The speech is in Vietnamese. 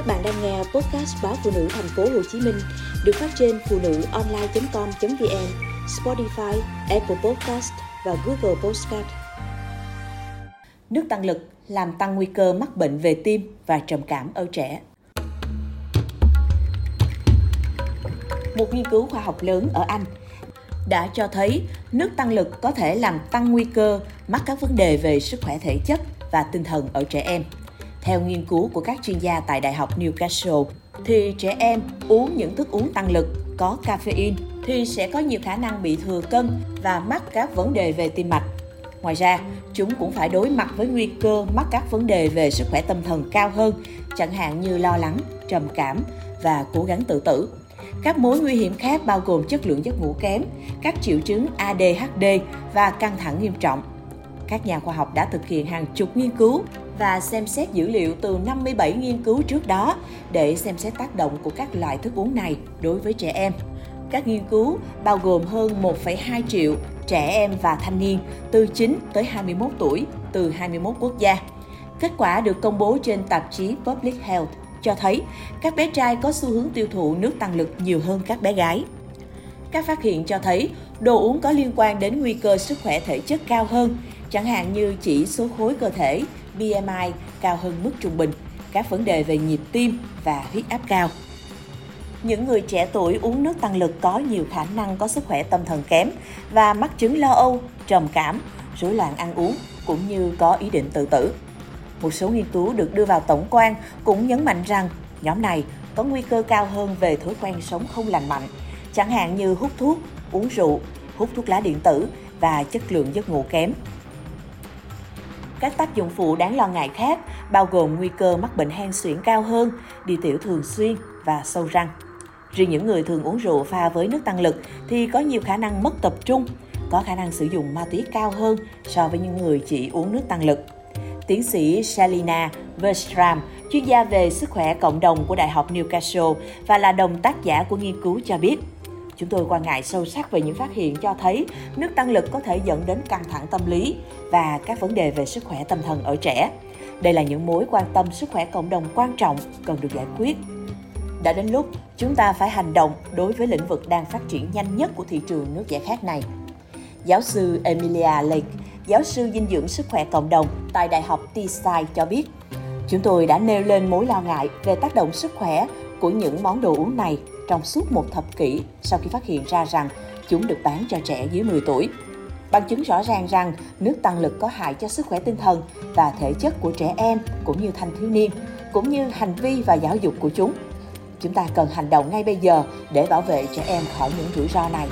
Các bạn đang nghe podcast báo phụ nữ thành phố Hồ Chí Minh được phát trên phụ nữ online.com.vn, Spotify, Apple Podcast và Google Podcast. Nước tăng lực làm tăng nguy cơ mắc bệnh về tim và trầm cảm ở trẻ. Một nghiên cứu khoa học lớn ở Anh đã cho thấy nước tăng lực có thể làm tăng nguy cơ mắc các vấn đề về sức khỏe thể chất và tinh thần ở trẻ em. Theo nghiên cứu của các chuyên gia tại Đại học Newcastle, thì trẻ em uống những thức uống tăng lực có caffeine thì sẽ có nhiều khả năng bị thừa cân và mắc các vấn đề về tim mạch. Ngoài ra, chúng cũng phải đối mặt với nguy cơ mắc các vấn đề về sức khỏe tâm thần cao hơn, chẳng hạn như lo lắng, trầm cảm và cố gắng tự tử. Các mối nguy hiểm khác bao gồm chất lượng giấc ngủ kém, các triệu chứng ADHD và căng thẳng nghiêm trọng. Các nhà khoa học đã thực hiện hàng chục nghiên cứu và xem xét dữ liệu từ 57 nghiên cứu trước đó để xem xét tác động của các loại thức uống này đối với trẻ em. Các nghiên cứu bao gồm hơn 1,2 triệu trẻ em và thanh niên từ 9 tới 21 tuổi từ 21 quốc gia. Kết quả được công bố trên tạp chí Public Health cho thấy các bé trai có xu hướng tiêu thụ nước tăng lực nhiều hơn các bé gái. Các phát hiện cho thấy đồ uống có liên quan đến nguy cơ sức khỏe thể chất cao hơn, chẳng hạn như chỉ số khối cơ thể, BMI cao hơn mức trung bình, các vấn đề về nhịp tim và huyết áp cao. Những người trẻ tuổi uống nước tăng lực có nhiều khả năng có sức khỏe tâm thần kém và mắc chứng lo âu, trầm cảm, rối loạn ăn uống cũng như có ý định tự tử. Một số nghiên cứu được đưa vào tổng quan cũng nhấn mạnh rằng nhóm này có nguy cơ cao hơn về thói quen sống không lành mạnh, chẳng hạn như hút thuốc, uống rượu, hút thuốc lá điện tử và chất lượng giấc ngủ kém. Các tác dụng phụ đáng lo ngại khác bao gồm nguy cơ mắc bệnh hen suyễn cao hơn, đi tiểu thường xuyên và sâu răng. Riêng những người thường uống rượu pha với nước tăng lực thì có nhiều khả năng mất tập trung, có khả năng sử dụng ma túy cao hơn so với những người chỉ uống nước tăng lực. Tiến sĩ Shalina Verstram, chuyên gia về sức khỏe cộng đồng của Đại học Newcastle và là đồng tác giả của nghiên cứu cho biết, Chúng tôi quan ngại sâu sắc về những phát hiện cho thấy nước tăng lực có thể dẫn đến căng thẳng tâm lý và các vấn đề về sức khỏe tâm thần ở trẻ. Đây là những mối quan tâm sức khỏe cộng đồng quan trọng cần được giải quyết. Đã đến lúc chúng ta phải hành động đối với lĩnh vực đang phát triển nhanh nhất của thị trường nước giải khát này. Giáo sư Emilia Lake, giáo sư dinh dưỡng sức khỏe cộng đồng tại Đại học Teesside cho biết, chúng tôi đã nêu lên mối lo ngại về tác động sức khỏe của những món đồ uống này trong suốt một thập kỷ sau khi phát hiện ra rằng chúng được bán cho trẻ dưới 10 tuổi. Bằng chứng rõ ràng rằng nước tăng lực có hại cho sức khỏe tinh thần và thể chất của trẻ em cũng như thanh thiếu niên, cũng như hành vi và giáo dục của chúng. Chúng ta cần hành động ngay bây giờ để bảo vệ trẻ em khỏi những rủi ro này.